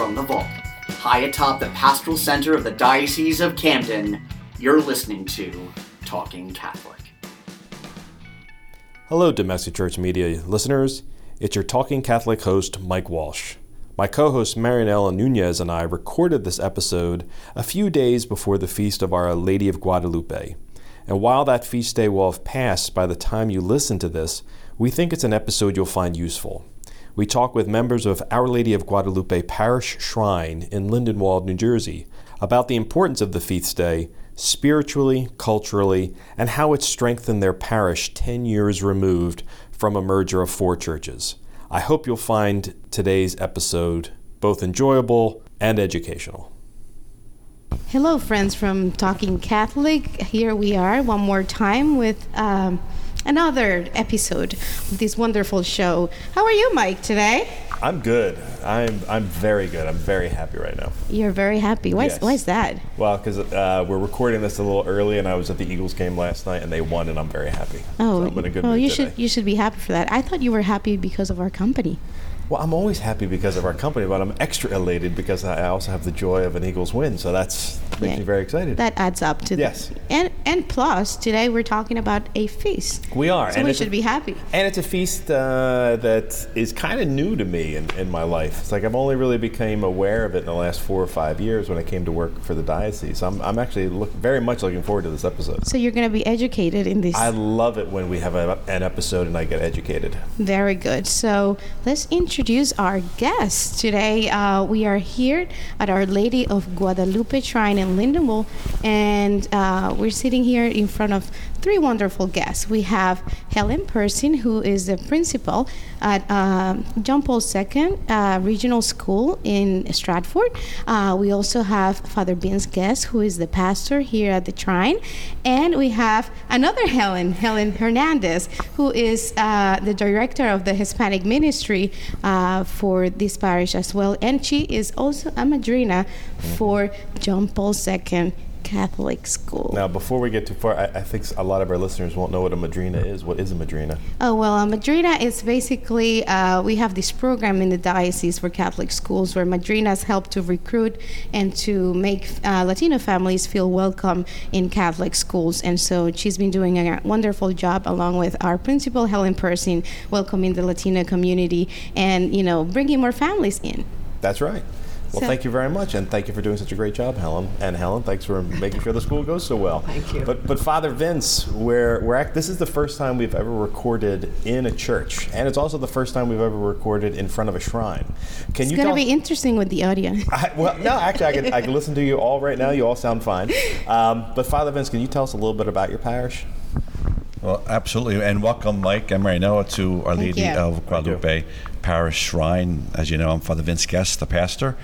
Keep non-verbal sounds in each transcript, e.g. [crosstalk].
from the vault, high atop the pastoral center of the Diocese of Camden, you're listening to Talking Catholic. Hello, Domestic Church Media listeners. It's your Talking Catholic host, Mike Walsh. My co host Marianela Nunez and I recorded this episode a few days before the feast of Our Lady of Guadalupe. And while that feast day will have passed by the time you listen to this, we think it's an episode you'll find useful. We talk with members of Our Lady of Guadalupe Parish Shrine in Lindenwold, New Jersey, about the importance of the feast day spiritually, culturally, and how it strengthened their parish 10 years removed from a merger of four churches. I hope you'll find today's episode both enjoyable and educational. Hello, friends from Talking Catholic. Here we are one more time with um, another episode of this wonderful show. How are you, Mike, today? I'm good. I'm I'm very good. I'm very happy right now. You're very happy. Why, Yes. is, why is that? Well, because uh, we're recording this a little early, and I was at the Eagles game last night, and they won, and I'm very happy. Oh, so I'm in a good oh, mood you today. should you should be happy for that. I thought you were happy because of our company. Well, I'm always happy because of our company, but I'm extra elated because I also have the joy of an Eagles win. So that's makes Yeah. me very excited. That adds up to the- Yes. and and plus today we're talking about a feast. we are, So and we should a, be happy. And it's a feast uh, that is kind of new to me in, in my life. It's like I've only really became aware of it in the last four or five years when I came to work for the diocese. I'm, I'm actually look, very much looking forward to this episode. So you're going to be educated in this. I love it when we have a, an episode and I get educated. Very good. So let's introduce our guests today. Uh, we are here at Our Lady of Guadalupe Shrine in Lindenwold, and uh, we're sitting here in front of three wonderful guests. We have Helen Persin, who is the principal at uh, John Paul II uh, Regional School in Stratford. Uh, we also have Father Vince Guest, who is the pastor here at the Shrine, and we have another Helen, Helen Hernandez, who is uh, the director of the Hispanic ministry uh, for this parish as well, and she is also a madrina for John Paul II Catholic School. Now, before we get too far, I, I think a lot of our listeners won't know what a madrina is. What is a madrina? Oh, well, a madrina is basically, uh, we have this program in the diocese for Catholic schools where madrinas help to recruit and to make uh, Latino families feel welcome in Catholic schools. And so she's been doing a wonderful job along with our principal, Helen Persin, welcoming the Latino community and, you know, bringing more families in. That's right. Well, So- thank you very much, and thank you for doing such a great job, Helen. And Helen, thanks for making sure the school goes so well. Thank you. But, but Father Vince, we're, we're act, this is the first time we've ever recorded in a church, and it's also the first time we've ever recorded in front of a shrine. Can It's you going to be interesting with the audience. [laughs] I, well, no, actually, I can, I can listen to you all right now. You all sound fine. Um, but Father Vince, can you tell us a little bit about your parish? Well, absolutely. And welcome, Mike and Marianela, to Our Lady of Guadalupe Parish Shrine. As you know, I'm Father Vince Guest, the pastor.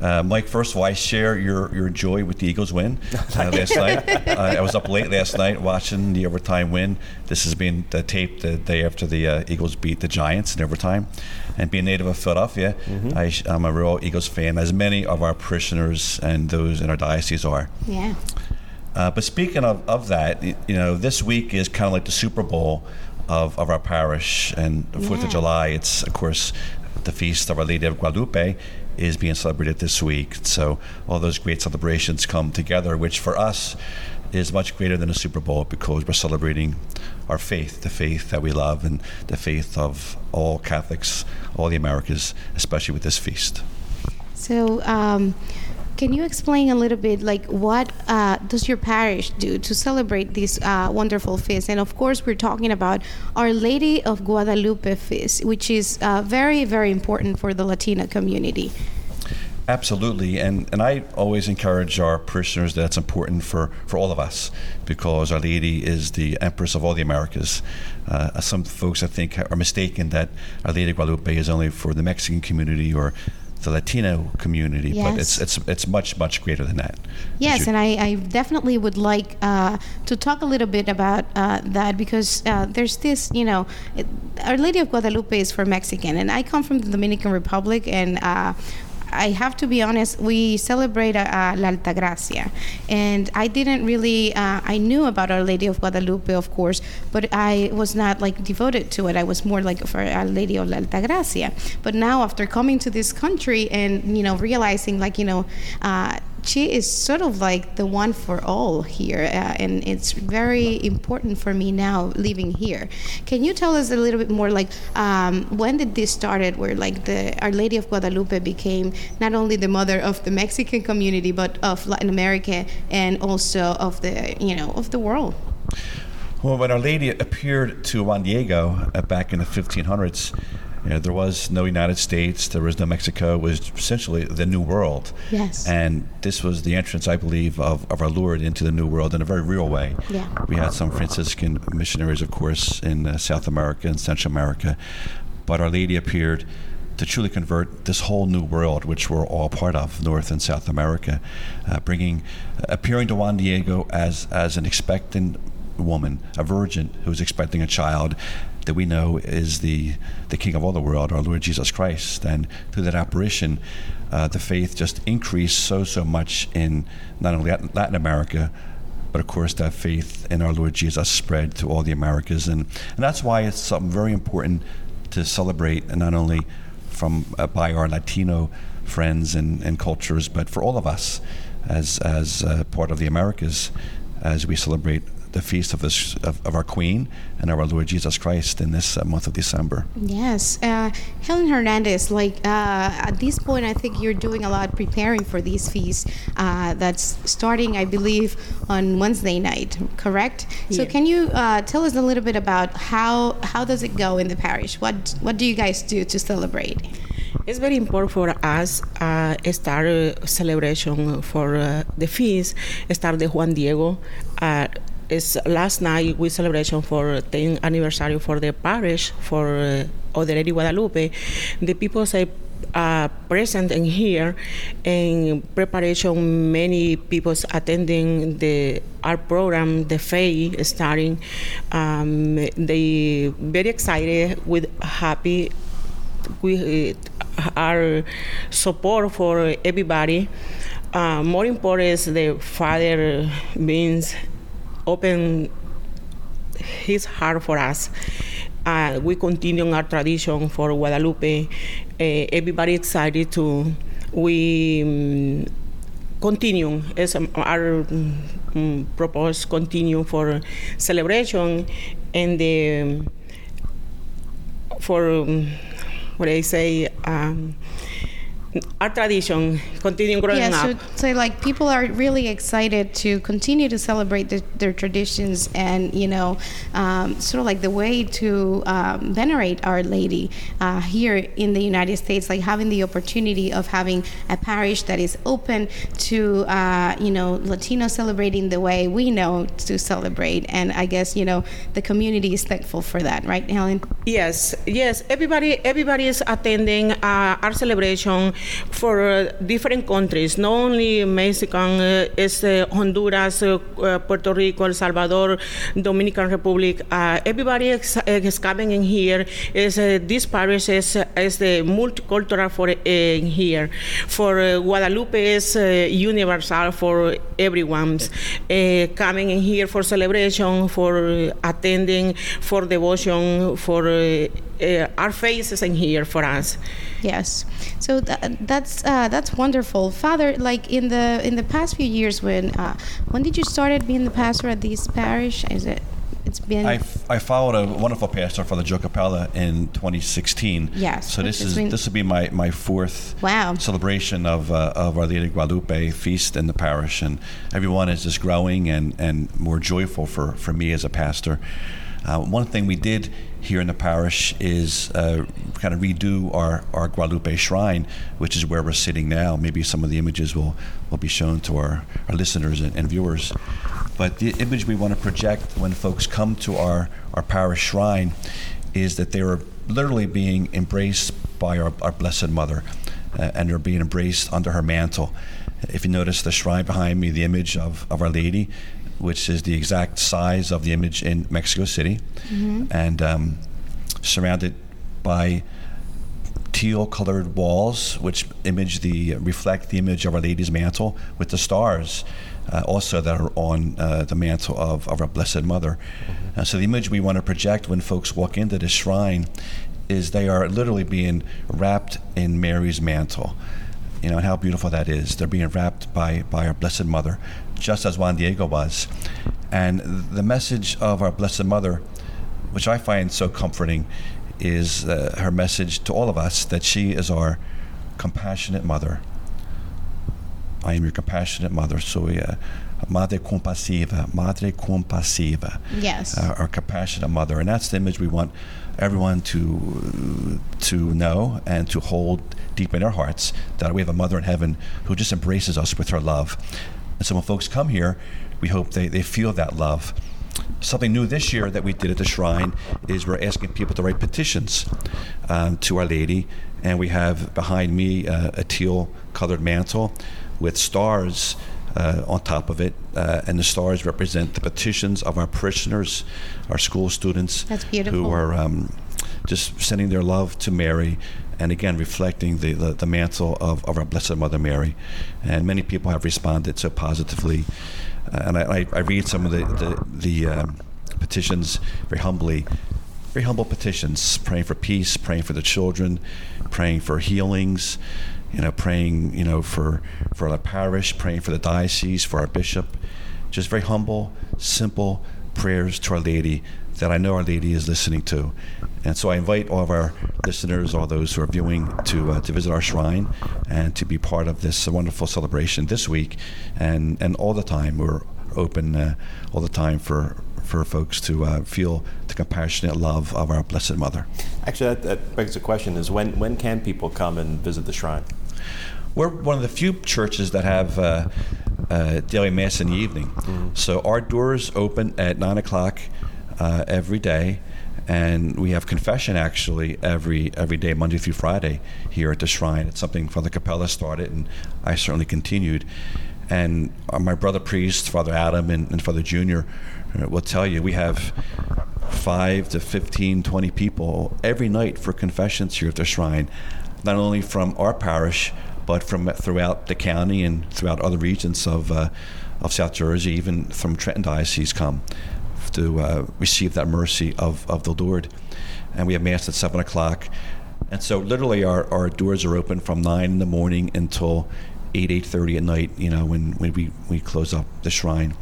Uh, Mike, first of all, I share your, your joy with the Eagles win uh, [laughs] last night. Uh, I was up late last night watching the overtime win. This has been the tape the day after the uh, Eagles beat the Giants in overtime. And being native of Philadelphia, I, sh- I'm a real Eagles fan, as many of our parishioners and those in our diocese are. Yeah. Uh, but speaking of, of that, you know, this week is kind of like the Super Bowl of, of our parish. And the 4th Yeah. of July, it's, of course, the feast of Our Lady of Guadalupe is being celebrated this week. So all those great celebrations come together, which for us is much greater than a Super Bowl because we're celebrating our faith, the faith that we love, and the faith of all Catholics, all the Americas, especially with this feast. So, um, can you explain a little bit, like, what uh, does your parish do to celebrate this uh, wonderful feast? And of course, we're talking about Our Lady of Guadalupe feast, which is uh, very, very important for the Latina community. Absolutely, and and I always encourage our parishioners that it's important for, for all of us because Our Lady is the Empress of all the Americas. Uh, some folks I think are mistaken that Our Lady of Guadalupe is only for the Mexican community or the Latino community, but it's it's it's much much greater than that. Yes, and I, I definitely would like uh, to talk a little bit about uh, that because uh, there's this, you know, Our Lady of Guadalupe is for Mexican, and I come from the Dominican Republic, and uh, I have to be honest, we celebrate uh, La Altagracia. And I didn't really, uh, I knew about Our Lady of Guadalupe, of course, but I was not like devoted to it. I was more like for Our Lady of La Altagracia. But now, after coming to this country and, you know, realizing like, you know, uh, she is sort of like the one for all here, uh, and it's very important for me now living here. Can you tell us a little bit more, like um, when did this started? Where like the Our Lady of Guadalupe became not only the mother of the Mexican community, but of Latin America and also of the you know of the world. Well, when Our Lady appeared to Juan Diego uh, back in the 1500s, you know, there was no United States, there was no Mexico. It was essentially the New World. Yes. And this was the entrance, I believe, of, of our Lord into the New World in a very real way. Yeah. We had some Franciscan missionaries, of course, in uh, South America and Central America, but Our Lady appeared to truly convert this whole new world, which we're all part of, North and South America, uh, bringing, appearing to Juan Diego as as an expectant woman, a virgin who's expecting a child that we know is the the King of all the world, our Lord Jesus Christ. And through that apparition, uh, the faith just increased so so much in not only Latin- America. But of course, that faith in our Lord Jesus spread to all the Americas, and, and that's why it's something very important to celebrate, not only from uh, by our Latino friends and, and cultures, but for all of us as as uh, part of the Americas, as we celebrate the feast of this of, of our Queen and our Lord Jesus Christ in this uh, month of December. Yes, uh, Helen Hernandez. Like uh, at this point, I think you're doing a lot preparing for these feasts. Uh, that's starting, I believe, on Wednesday night. Correct. So, can you uh, tell us a little bit about how how does it go in the parish? What what do you guys do to celebrate? It's very important for us uh, start uh, celebration for uh, the feast. Start the Juan Diego. Uh, is last night we celebration for 10th anniversary for the parish for uh, of the Lady Guadalupe. The people say uh, present in here in preparation many people attending the art program the FAY starting um, they very excited with happy we uh, are support for everybody. Uh, more important is the father means open his heart for us. Uh, we continue our tradition for Guadalupe. Uh, everybody excited to we um, continue as um, our um, propose continue for celebration and the um, for um, what I say um, our tradition continue growing yeah, up. so, so like people are really excited to continue to celebrate the, their traditions and you know um, sort of like the way to um, venerate Our Lady uh, here in the United States, like having the opportunity of having a parish that is open to uh, you know Latino celebrating the way we know to celebrate, and I guess you know the community is thankful for that, right, Helen? Yes, yes. Everybody, everybody is attending uh, our celebration for uh, different countries. Not only Mexican, uh, is uh, Honduras, uh, uh, Puerto Rico, El Salvador, Dominican Republic. Uh, everybody is, coming in here. Is this parish is, is the multicultural for in here. For Guadalupe is uh, universal for everyone. Coming in here for celebration, for attending, for devotion, for uh, our faces in here for us. Yes, so tha- that's uh, that's wonderful, Father. Like in the in the past few years, when uh, when did you started being the pastor at this parish? Is it? It's been. I, f- I followed a wonderful pastor, Father Joe Capella, in 2016. Yes, So this is been- this will be my, my fourth Wow. celebration of uh, of Our Lady of Guadalupe feast in the parish, and everyone is just growing and, and more joyful for, for me as a pastor. Uh, one thing we did here in the parish is uh, kind of redo our, our Guadalupe shrine, which is where we're sitting now. Maybe some of the images will, will be shown to our, our listeners and, and viewers. But the image we want to project when folks come to our, our parish shrine is that they are literally being embraced by our, our Blessed Mother uh, and they're being embraced under her mantle. If you notice the shrine behind me, the image of, of Our Lady, which is the exact size of the image in Mexico City, and um, surrounded by teal colored walls, which image the reflect the image of Our Lady's mantle with the stars. Uh, also, that are on uh, the mantle of, of our Blessed Mother. Uh, so, the image we want to project when folks walk into the shrine is they are literally being wrapped in Mary's mantle. You know, and how beautiful that is. They're being wrapped by, by our Blessed Mother, just as Juan Diego was. And the message of our Blessed Mother, which I find so comforting, is uh, her message to all of us that she is our compassionate mother. I am your compassionate mother. So, uh, Madre compasiva, Madre compasiva. Yes. Uh, our compassionate mother, and that's the image we want everyone to to know and to hold deep in our hearts that we have a mother in heaven who just embraces us with her love. And so when folks come here, we hope they, they feel that love. Something new this year that we did at the shrine is we're asking people to write petitions um, to Our Lady, and we have behind me uh, a teal colored mantle with stars uh, on top of it, uh, and the stars represent the petitions of our parishioners, our school students, That's beautiful. who are um, just sending their love to Mary, and again reflecting the, the, the mantle of, of our Blessed Mother Mary. And many people have responded so positively. Uh, and I, I, read some of the the, the um, petitions very humbly. Very humble petitions, praying for peace, praying for the children, praying for healings, you know, praying, you know, for for the parish, praying for the diocese, for our bishop. Just very humble, simple prayers to Our Lady that I know Our Lady is listening to. And so I invite all of our listeners, all those who are viewing, to uh, to visit our shrine and to be part of this wonderful celebration this week, and and all the time we're open uh, all the time for for folks to uh, feel the compassionate love of our Blessed Mother. Actually, that, that begs the question: Is when when can people come and visit the shrine? We're one of the few churches that have uh, uh, daily mass in the evening. So our doors open at nine o'clock uh, every day, and we have confession actually every every day, Monday through Friday, here at the shrine. It's something Father Capella started, and I certainly continued. And uh, my brother priest, Father Adam, and, and Father Junior uh, will tell you we have five to 15, 20 people every night for confessions here at the shrine, not only from our parish, but from throughout the county and throughout other regions of, uh, of South Jersey, even from Trenton Diocese come to uh, receive that mercy of, of the Lord. And we have Mass at 7 o'clock. And so literally our, our doors are open from 9 in the morning until 8, 8.30 at night, you know, when, when we, we close up the shrine.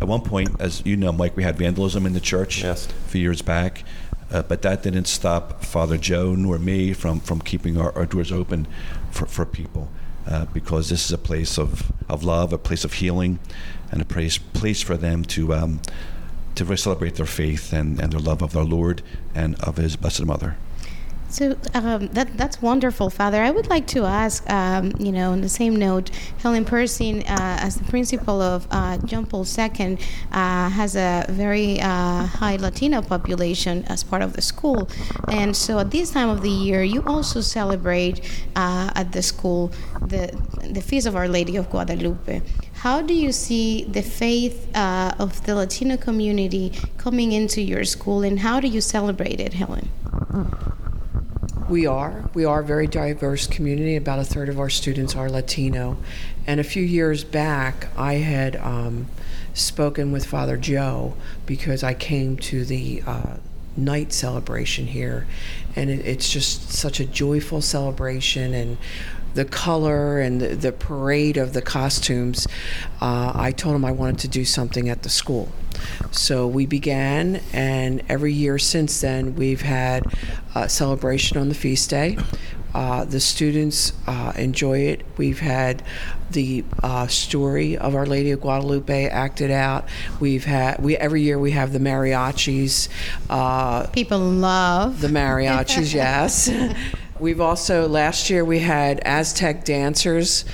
At one point, as you know, Mike, we had vandalism in the church Yes. a few years back. Uh, but that didn't stop Father Joe nor me from, from keeping our, our doors open for, for people uh, because this is a place of, of love, a place of healing, and a place, place for them to, um, to celebrate their faith and, and their love of their Lord and of His Blessed Mother. So um, that that's wonderful, Father. I would like to ask, um, you know, on the same note, Helen Persing, uh, as the principal of uh, John Paul II, uh, has a very uh, high Latino population as part of the school, and so at this time of the year, you also celebrate uh, at the school the the feast of Our Lady of Guadalupe. How do you see the faith uh, of the Latino community coming into your school, and how do you celebrate it, Helen? We are. We are a very diverse community. About a third of our students are Latino. And a few years back, I had um, spoken with Father Joe because I came to the uh, night celebration here. And it, it's just such a joyful celebration. And the color and the, the parade of the costumes, uh, I told him I wanted to do something at the school. So we began, and every year since then, we've had a celebration on the feast day. Uh, the students uh, enjoy it. We've had the uh, story of Our Lady of Guadalupe acted out. We've had we every year we have the mariachis. Uh, People love the mariachis, [laughs] yes. We've also, last year, we had Aztec dancers,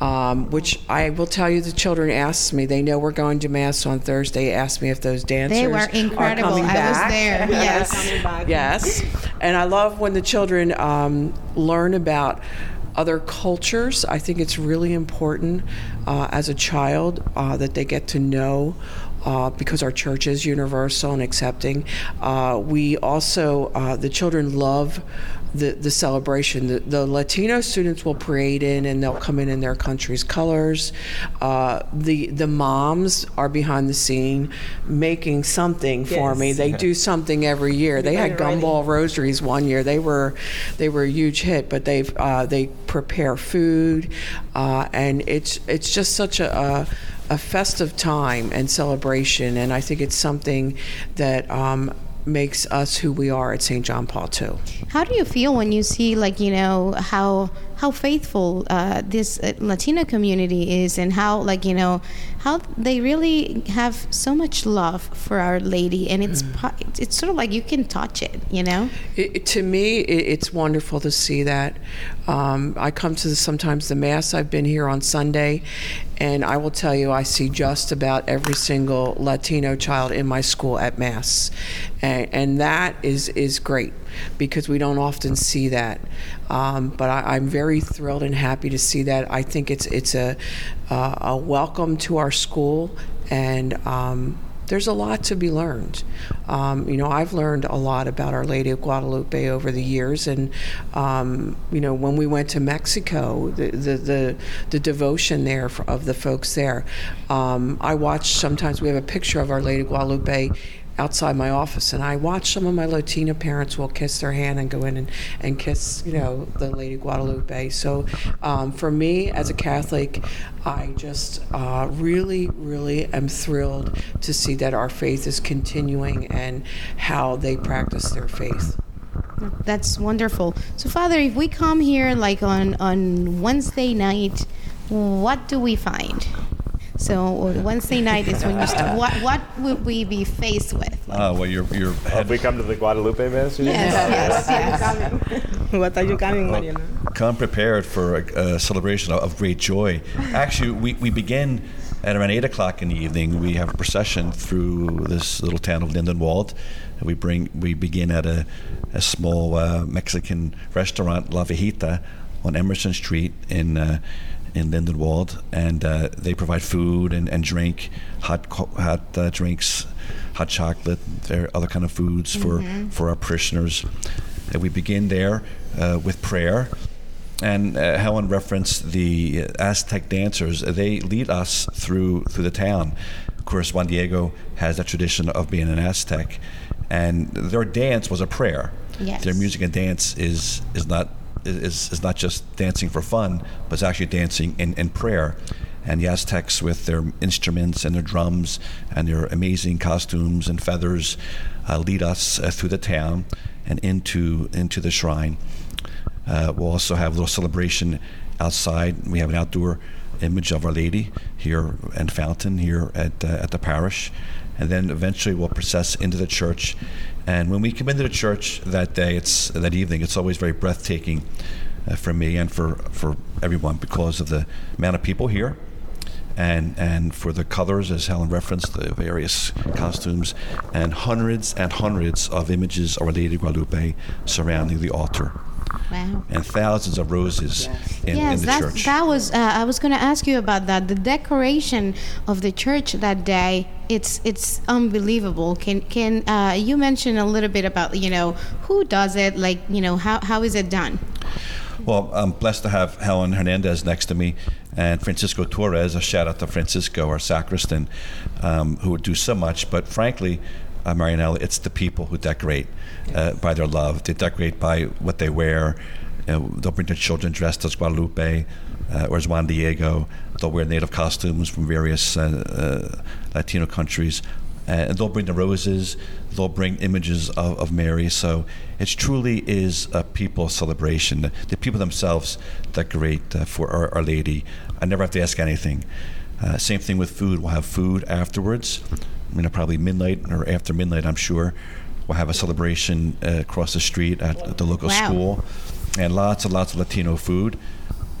um, which I will tell you, the children asked me, they know we're going to Mass on Thursday, asked me if those dancers They were are incredible. coming I was there, [laughs] yes. Yes. And I love when the children um, learn about other cultures. I think it's really important uh, as a child uh, that they get to know uh, because our church is universal and accepting. Uh, we also, uh, the children love the, the celebration. The, the Latino students will parade in and they'll come in in their country's colors. Uh, the the moms are behind the scene making something for me. They do something every year. They had gumball rosaries one year. They were they were a huge hit, but they've uh, they prepare food, uh, and it's it's just such a, a a festive time and celebration, and I think it's something that. Um, makes us who we are at St. John Paul II. How do you feel when you see, like, you know, how how faithful uh, this uh, Latino community is, and how, like, you know, how they really have so much love for Our Lady, and it's po- it's sort of like you can touch it, you know? It- to me, it, it's wonderful to see that. Um, I come to the, sometimes the mass. I've been here on Sunday, and I will tell you, I see just about every single Latino child in my school at mass, and, and that is is great because we don't often see that. Um, but I, I'm very thrilled and happy to see that. I think it's it's a uh, a welcome to our school and. Um, there's a lot to be learned. Um, you know, I've learned a lot about Our Lady of Guadalupe over the years, and um, you know, when we went to Mexico, the the the, the devotion there for, of the folks there. Um, I watched. Sometimes we have a picture of Our Lady of Guadalupe outside my office and I watch some of my Latina parents will kiss their hand and go in and, and kiss, you know, the Lady Guadalupe. So um, for me as a Catholic, I just uh, really, really am thrilled to see that our faith is continuing and how they practice their faith. That's wonderful. So, Father, if we come here like on on Wednesday night, what do we find? So Wednesday night is when you start. [laughs] What what would we be faced with? Uh, well, you're, you're If we come to the Guadalupe Mass, you mean? Yes, yes, yes. [laughs] What are you coming, Mariana? come prepared for a, a celebration of, of great joy. Actually, we, we begin at around 8 o'clock in the evening. We have a procession through this little town of Lindenwold. We bring we begin at a, a small uh, Mexican restaurant, La Vejita, on Emerson Street in uh, in Lindenwold, and uh, they provide food and, and drink, hot co- hot uh, drinks, hot chocolate, there other kind of foods for for our parishioners. And we begin there uh, with prayer. And uh, Helen referenced the Aztec dancers. They lead us through through the town. Of course, Juan Diego has that tradition of being an Aztec, and their dance was a prayer. Yes. Their music and dance is is not is, is not just dancing for fun, but it's actually dancing in, in prayer. And the Aztecs, with their instruments and their drums and their amazing costumes and feathers, uh, lead us uh, through the town and into into the shrine. Uh, we'll also have a little celebration outside. We have an outdoor image of Our Lady here and fountain here at uh, at the parish, and then eventually we'll process into the church. And when we come into the church that day, it's that evening. It's always very breathtaking uh, for me and for for everyone because of the amount of people here. And, and for the colors, as Helen referenced, the various costumes, and hundreds and hundreds of images of Lady Guadalupe surrounding the altar Wow. and thousands of roses in, yes, in the that, church. that was. Uh, I was going to ask you about that. The decoration of the church that day. It's it's unbelievable. Can can uh, you mention a little bit about you know who does it? Like you know how how is it done? well, I'm blessed to have Helen Hernandez next to me and Francisco Torres. A shout out to Francisco, our sacristan, um, who would do so much. But frankly, uh, Marianela, it's the people who decorate uh, by their love. They decorate by what they wear. Uh, they'll bring their children dressed as Guadalupe uh, or as Juan Diego. They'll wear native costumes from various uh, Latino countries. And they'll bring the roses, they'll bring images of, of Mary. So it truly is a people celebration. The, the people themselves decorate uh, for Our, Our Lady. I never have to ask anything. Uh, same thing with food. We'll have food afterwards, you know, probably midnight or after midnight, I'm sure. We'll have a celebration uh, across the street at the local Wow. school, and lots and lots of Latino food.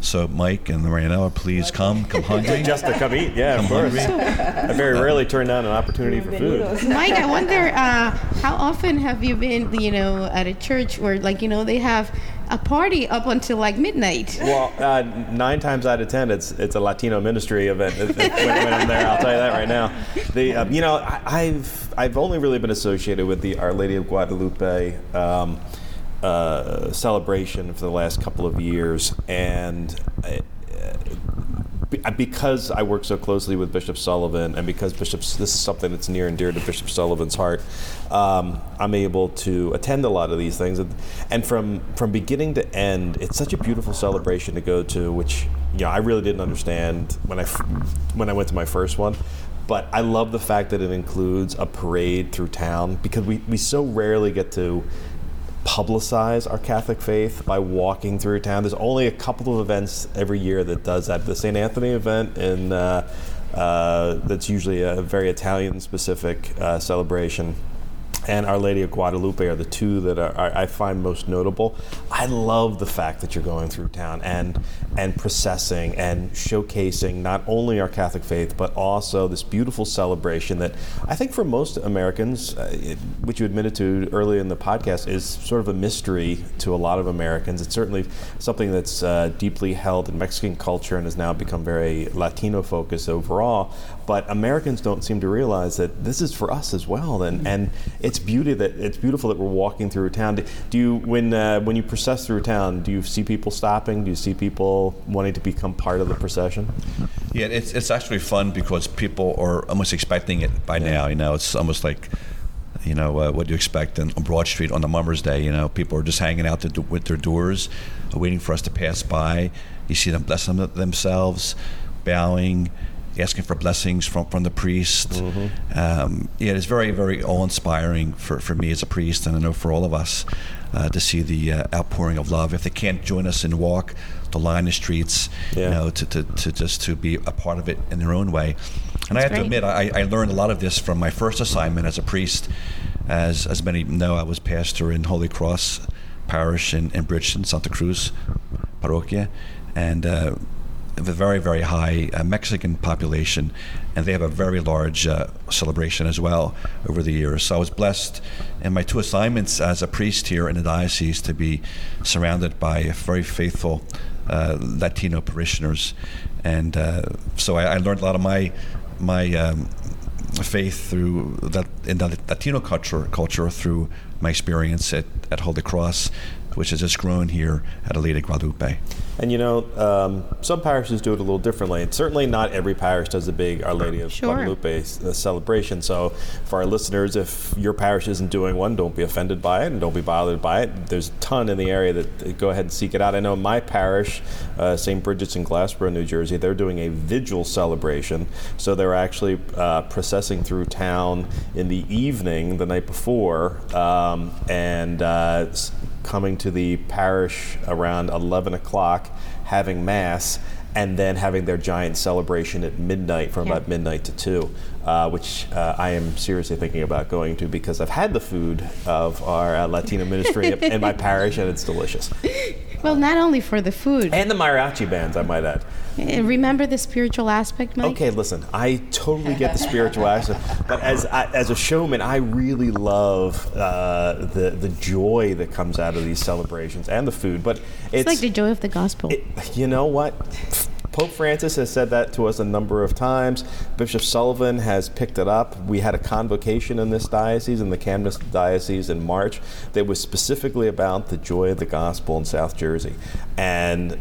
So, Mike and Marianela, please come, come [laughs] hungry. Just to come eat, yeah, of course. I very rarely turn down an opportunity for food. [laughs] Mike, I wonder uh, how often have you been, you know, at a church where, like, you know, they have a party up until like midnight. Well, uh, nine times out of ten, it's it's a Latino ministry event when, when I'm there. I'll tell you that right now. The um, you know I, I've I've only really been associated with the Our Lady of Guadalupe. Um, uh, celebration for the last couple of years, and uh, be- because I work so closely with Bishop Sullivan, and because Bishop, this is something that's near and dear to Bishop Sullivan's heart, um, I'm able to attend a lot of these things, and, and from from beginning to end, it's such a beautiful celebration to go to, which you know I really didn't understand when I when I went to my first one. But I love the fact that it includes a parade through town because we, we so rarely get to publicize our Catholic faith by walking through town. There's only a couple of events every year that does that. The St. Anthony event, and uh, uh, that's usually a very Italian specific uh, celebration. And Our Lady of Guadalupe are the two that are, are, I find most notable. I love the fact that you're going through town and and processing and showcasing not only our Catholic faith but also this beautiful celebration that I think for most Americans, uh, it, which you admitted to early in the podcast, is sort of a mystery to a lot of Americans. It's certainly something that's uh, deeply held in Mexican culture and has now become very Latino focused overall. But Americans don't seem to realize that this is for us as well, and and it's beauty that it's beautiful that we're walking through town. Do, do you when uh, when you process through town, do you see people stopping? Do you see people wanting to become part of the procession? Yeah, it's, it's actually fun because people are almost expecting it by now. You know, it's almost like, you know, uh, what you expect on Broad Street on the Mummers Day. You know, people are just hanging out the, with their doors, waiting for us to pass by. You see them blessing themselves, bowing, asking for blessings from, from the priest. Mm-hmm. Um, yeah, it's very, very awe inspiring for, for me as a priest, and I know for all of us uh, to see the uh, outpouring of love. If they can't join us in walk, to line the streets, yeah. you know, to, to, to just to be a part of it in their own way. And That's I have great. to admit, I, I learned a lot of this from my first assignment as a priest. As, as many know, I was pastor in Holy Cross Parish in, in Bridgeton, Santa Cruz, Parroquia. And uh, a very, very high uh, Mexican population, and they have a very large uh, celebration as well over the years. So I was blessed in my two assignments as a priest here in the diocese to be surrounded by very faithful uh, Latino parishioners, and uh, so I, I, learned a lot of my my um, faith through that in the Latino culture culture through my experience at, at Holy Cross, which has just grown here at Our Lady Guadalupe. And you know, um, some parishes do it a little differently. And certainly not every parish does a big Our Lady of sure. Guadalupe uh, celebration. So for our listeners, if your parish isn't doing one, don't be offended by it and don't be bothered by it. There's a ton in the area that go ahead and seek it out. I know my parish, uh, St. Bridget's in Glassboro, New Jersey, they're doing a vigil celebration. So they're actually uh, processing through town in the evening the night before um, and uh, coming to the parish around 11 o'clock having mass and then having their giant celebration at midnight from yeah. about midnight to 2 uh, which uh, i am seriously thinking about going to because i've had the food of our uh, latino ministry in my [laughs] parish and it's delicious. Well not only for the food. And the mariachi bands i might add remember the spiritual aspect Mike? okay listen i totally get the spiritual aspect but as as a showman i really love uh, the the joy that comes out of these celebrations and the food but it's, it's like the joy of the gospel it, you know what Pope Francis has said that to us a number of times. Bishop Sullivan has picked it up. We had a convocation in this diocese, in the Camden Diocese, in March that was specifically about the joy of the gospel in South Jersey. And,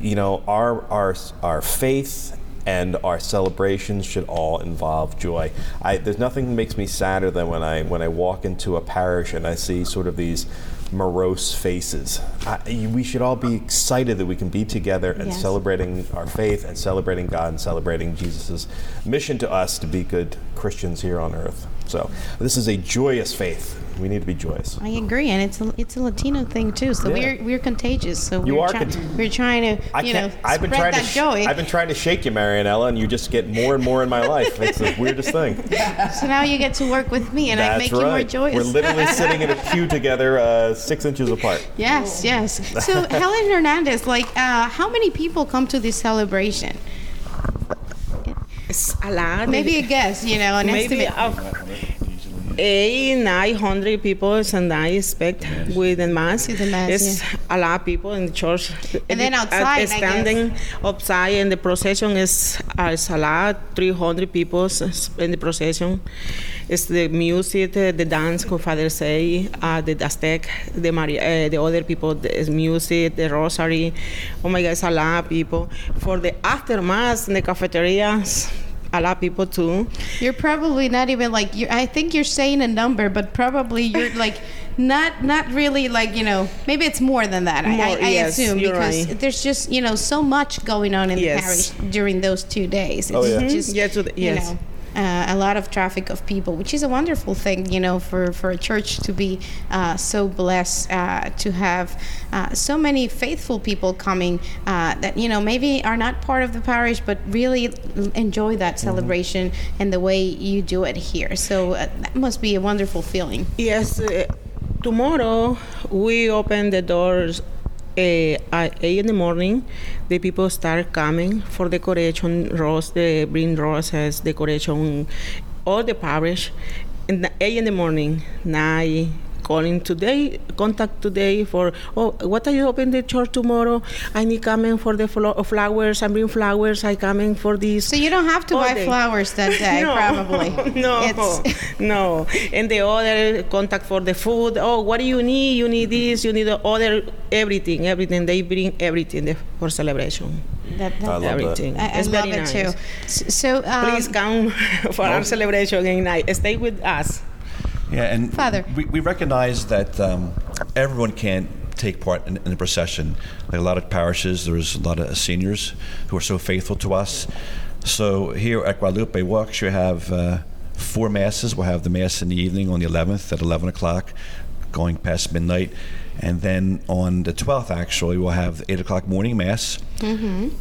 you know, our, our, our faith and our celebrations should all involve joy. I, there's nothing that makes me sadder than when I when I walk into a parish and I see sort of these morose faces. I, we should all be excited that we can be together and yes. celebrating our faith and celebrating God and celebrating Jesus' mission to us to be good Christians here on earth. So this is a joyous faith. We need to be joyous. I agree, and it's a, it's a Latino thing too. So yeah. we're we're contagious. So you we're, are cont- we're trying to I you know I've been trying that to sh- joy. I've been trying to shake you, Marianela, and you just get more and more in my life. It's the weirdest [laughs] thing. So now you get to work with me, and That's I make right. you more joyous. We're literally sitting in a [laughs] pew together, uh, six inches apart. Yes, yes. So Helen Hernandez, like, uh, how many people come to this celebration? A lot. Maybe a guess, you know, an maybe estimate. eight, nine hundred people, and I expect with the mass. With the mass, it's yeah. a lot of people in the church. And then outside, standing outside, and the procession is uh, is a lot. Three hundred people in the procession. It's the music, uh, the dance, Father say, uh, the Aztec, the Maria, uh, the other people, the music, the rosary. Oh my God, it's a lot of people. For the after mass in the cafeterias, a lot of people too. You're probably not even like you I think you're saying a number, but probably you're [laughs] like not not really like you know maybe it's more than that. I, More, I, I yes, assume you're because right. there's just you know so much going on in Yes. the parish during those two days. It's Oh, yeah. Just mm-hmm. Yeah, to the- you know. Uh, a lot of traffic of people, which is a wonderful thing, you know, for, for a church to be uh, so blessed uh, to have uh, so many faithful people coming uh, that, you know, maybe are not part of the parish, but really enjoy that celebration and the way you do it here. So uh, that must be a wonderful feeling. Yes, tomorrow we open the doors uh, at 8 in the morning. The people start coming for decoration, rose, they bring roses, decoration, all the parish. And 8 in the morning, 9 calling today, contact today for, oh, what are you open the church tomorrow? I need coming for the flo- flowers, I bring flowers, I coming for this. So you don't have to buy day. flowers that [laughs] day, no, probably. [laughs] No, It's- [laughs] no. And the other contact for the food. Oh, what do you need? You need this. You need the other everything. Everything. They bring everything there for celebration. that, that, I love that. I, I it's love very it nice. too. S- So, um, Please come for our celebration and night. Stay with us. Yeah, and Father. we, we recognize that um, everyone can't take part in, in the procession. Like a lot of parishes, there's a lot of seniors who are so faithful to us. So here at Guadalupe, we'll actually have uh, four masses. We'll have the mass in the evening on the 11th at 11 o'clock, going past midnight. And then on the 12th, actually, we'll have the 8 o'clock morning mass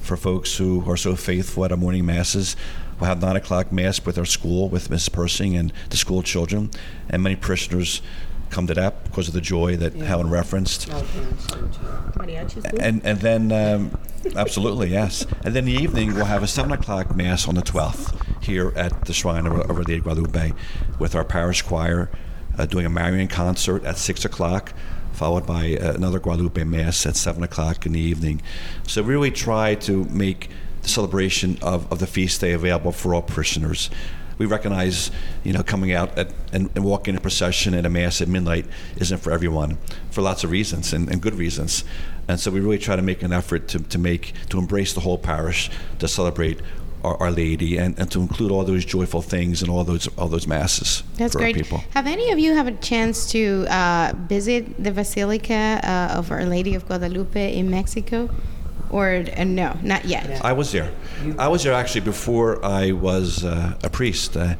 for folks who are so faithful at our morning masses. We'll have 9 o'clock mass with our school, with Miss Persing and the school children. And many parishioners come to that because of the joy that Helen referenced. And, and then, um, absolutely, yes. And then in the evening, we'll have a 7 o'clock Mass on the 12th here at the Shrine of, of of Guadalupe with our parish choir uh, doing a Marian concert at 6 o'clock, followed by uh, another Guadalupe Mass at 7 o'clock in the evening. So we really try to make the celebration of, of the feast day available for all parishioners. We recognize, you know, coming out at, and, and walking in a procession at a mass at midnight isn't for everyone, for lots of reasons and, and good reasons. And so we really try to make an effort to, to make to embrace the whole parish to celebrate our, our Lady and, and to include all those joyful things and all those all those masses That's for great. our people. Have any of you have a chance to uh, visit the Basilica uh, of Our Lady of Guadalupe in Mexico? Or uh, no, not yet. I was there. I was there actually before I was uh, a priest. Uh,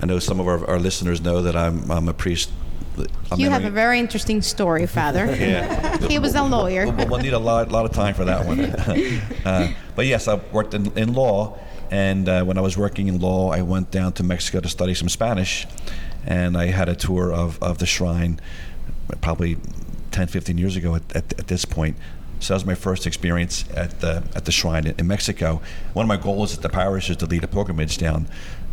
I know some of our, our listeners know that I'm, I'm a priest. I'm You have a very interesting story, Father. [laughs] Yeah. he was a lawyer. We'll, we'll need a lot, lot of time for that one. [laughs] [laughs] uh, but yes, I worked in, in law, and uh, when I was working in law, I went down to Mexico to study some Spanish, and I had a tour of, of the shrine probably 10, 15 years ago at, at, at this point. So that was my first experience at the at the shrine in, in Mexico. One of my goals at the parish is to lead a pilgrimage down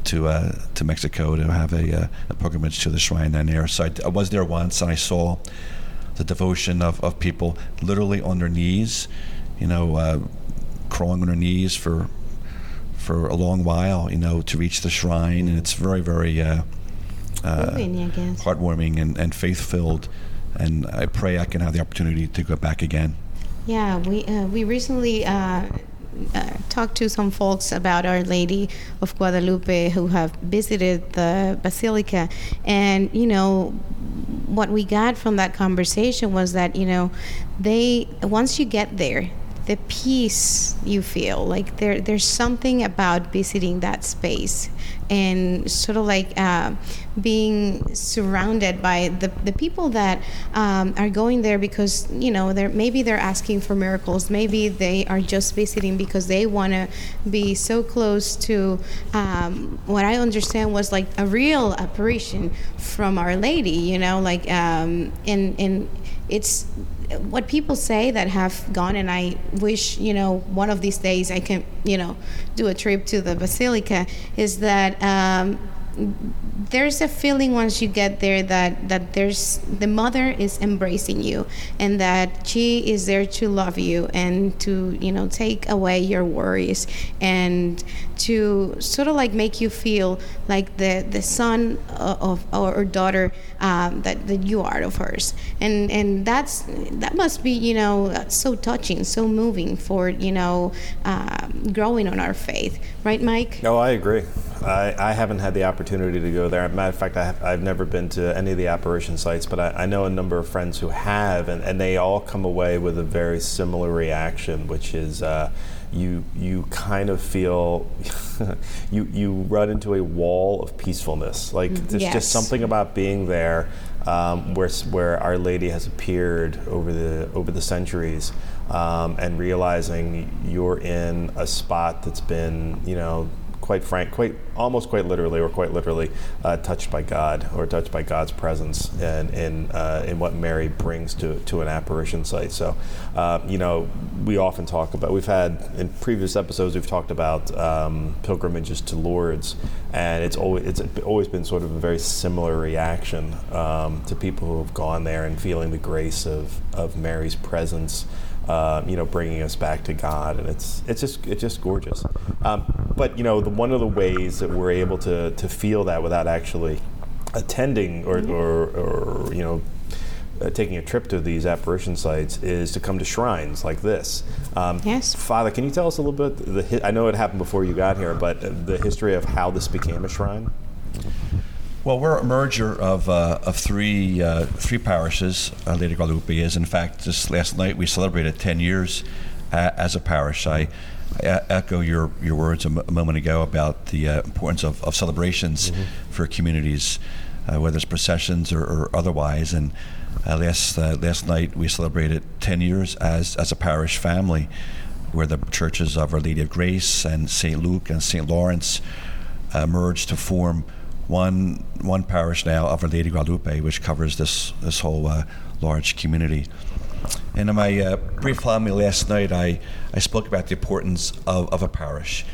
to uh, to Mexico to have a, uh, a pilgrimage to the shrine down there. So I, I was there once, and I saw the devotion of, of people literally on their knees, you know, uh, crawling on their knees for for a long while, you know, to reach the shrine, and it's very, very uh, uh, Moving, I guess. heartwarming and, and faith filled. And I pray I can have the opportunity to go back again. Yeah, we uh, we recently uh, uh, talked to some folks about Our Lady of Guadalupe who have visited the basilica, and you know what we got from that conversation was that you know they once you get there the peace you feel like there there's something about visiting that space and sort of like uh, being surrounded by the, the people that um, are going there because you know they're maybe they're asking for miracles maybe they are just visiting because they want to be so close to um, what I understand was like a real apparition from Our Lady you know like um, and and it's what people say that have gone and i wish you know one of these days i can you know do a trip to the basilica is that um, there's a feeling once you get there that that there's the mother is embracing you and that she is there to love you and to you know take away your worries and to sort of like make you feel like the the son of, of or daughter um, that, that you are of hers. And and that's that must be you know so touching so moving for you know uh, growing on our faith. Right mike? No i agree. I, I haven't had the opportunity to go there. Matter of fact, I have, I've never been to any of the apparition sites, but I, I know a number of friends who have, and, and they all come away with a very similar reaction, which is uh, you you kind of feel [laughs] you you run into a wall of peacefulness. Like there's Yes. just something about being there, um, where where Our Lady has appeared over the over the centuries, um, and realizing you're in a spot that's been you know quite frank, quite almost quite literally, or quite literally, uh, touched by God or touched by God's presence and in uh, in what Mary brings to to an apparition site. So, uh, you know, we often talk about. We've had in previous episodes we've talked about um, pilgrimages to Lourdes, and it's always it's always been sort of a very similar reaction um, to people who have gone there and feeling the grace of of Mary's presence uh, you know, bringing us back to God, and it's it's just it's just gorgeous. Um, but you know, the, one of the ways that we're able to to feel that without actually attending or or, or you know. Uh, taking a trip to these apparition sites is to come to shrines like this. Um, Yes. Father, can you tell us a little bit? The I know it happened before you got here, but the history of how this became a shrine. Well, we're a merger of, uh, of three, uh, three parishes. Uh, Lady Guadalupe is. In fact, just last night we celebrated 10 years uh, as a parish. I echo your, your words a, m- a moment ago about the uh, importance of, of celebrations for communities, uh, whether it's processions or, or otherwise. And uh, last, uh, last night we celebrated 10 years as, as a parish family, where the churches of Our Lady of Grace and St. Luke and St. Lawrence uh, merged to form one one parish now of Our Lady Guadalupe, which covers this this whole uh, large community. And in my uh, brief homily last night, I, I spoke about the importance of, of a parish.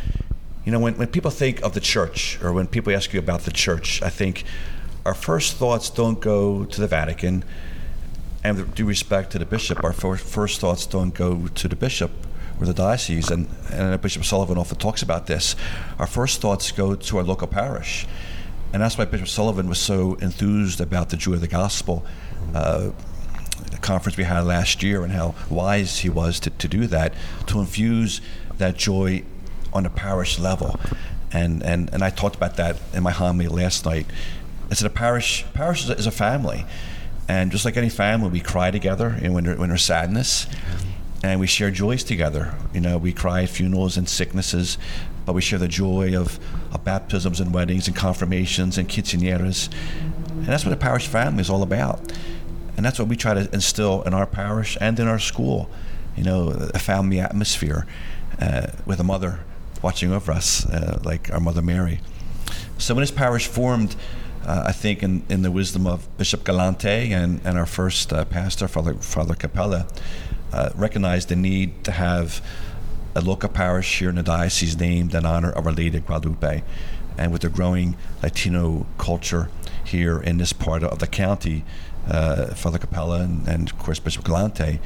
You know, when, when people think of the church, or when people ask you about the church, I think our first thoughts don't go to the Vatican, and with due respect to the bishop, our fir- first thoughts don't go to the bishop or the diocese, and, and Bishop Sullivan often talks about this. Our first thoughts go to our local parish. And that's why Bishop Sullivan was so enthused about the Joy of the Gospel uh, conference we had last year and how wise he was to, to do that, to infuse that joy on a parish level. And, and, and I talked about that in my homily last night. It's that a parish, parish is a, is a family. And just like any family, we cry together know, when, there, when there's sadness and we share joys together. You know, we cry at funerals and sicknesses, but we share the joy of, of baptisms and weddings and confirmations and quinceañeras. And that's what a parish family is all about. And that's what we try to instill in our parish and in our school. You know, a family atmosphere uh, with a mother watching over us, uh, like our Mother Mary. So when this parish formed, uh, I think in, in the wisdom of Bishop Galante and, and our first uh, pastor, Father, Father Capella, uh, recognized the need to have a local parish here in the diocese named in honor of Our Lady of Guadalupe. And with the growing Latino culture here in this part of the county, uh, Father Capella and, and, of course, Bishop Galante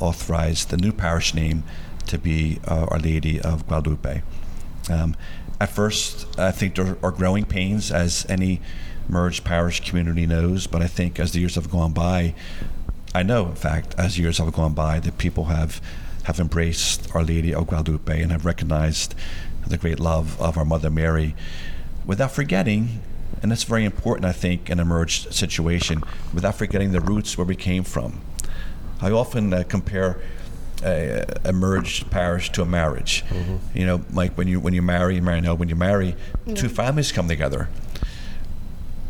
authorized the new parish name to be uh, Our Lady of Guadalupe. Um, at first, I think there are growing pains, as any merged parish community knows, but I think as the years have gone by, I know, in fact, as years have gone by, that people have, have embraced Our Lady of Guadalupe and have recognized the great love of our Mother Mary without forgetting, and that's very important, I think, in a merged situation, without forgetting the roots where we came from. I often uh, compare a, a merged parish to a marriage. You know, like when you when you marry, Marianela, when you marry, two families come together.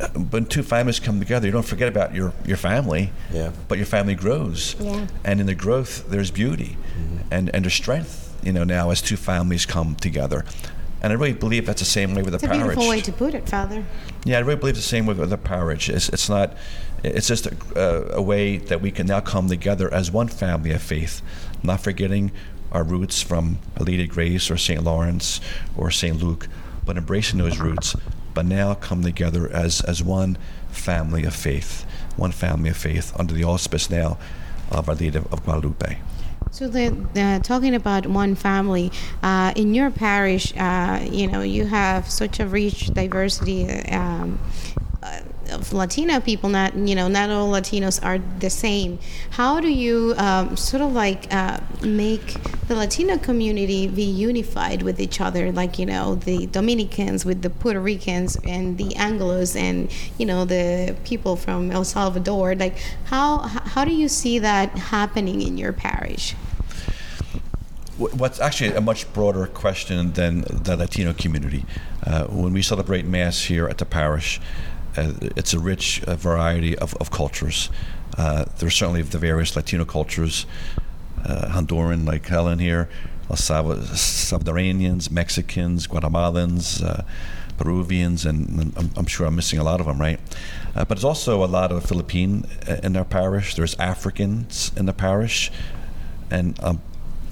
Uh, When two families come together, you don't forget about your, your family, Yeah. but your family grows. Yeah. And in the growth, there's beauty and, and there's strength, you know, now as two families come together. And I really believe that's the same way with It's a a parish. beautiful way to put it, Father. Yeah, I really believe the same way with the parish. It's, it's not. It's just a, uh, a way that we can now come together as one family of faith, not forgetting our roots from Our Lady Grace or St. Lawrence or St. Luke, but embracing those roots but now come together as, as one family of faith, one family of faith under the auspice now of Our Lady of Guadalupe. So the, talking about one family uh, in your parish, uh, you know, you have such a rich diversity. Um, of Latino people, not you know, not all Latinos are the same. How do you um, sort of like uh, make the Latino community be unified with each other? Like you know, the Dominicans with the Puerto Ricans and the Anglos and you know the people from El Salvador. Like how how do you see that happening in your parish? what's actually a much broader question than the Latino community. Uh, when we celebrate Mass here at the parish, uh, it's a rich uh, variety of, of cultures. Uh, there's certainly the various Latino cultures, uh, Honduran like Helen here, Salvadoranians, Mexicans, Guatemalans, uh, Peruvians, and, I'm, I'm, sure I'm missing a lot of them, right? but there's also a lot of Philippine in our parish. There's Africans in the parish, and um,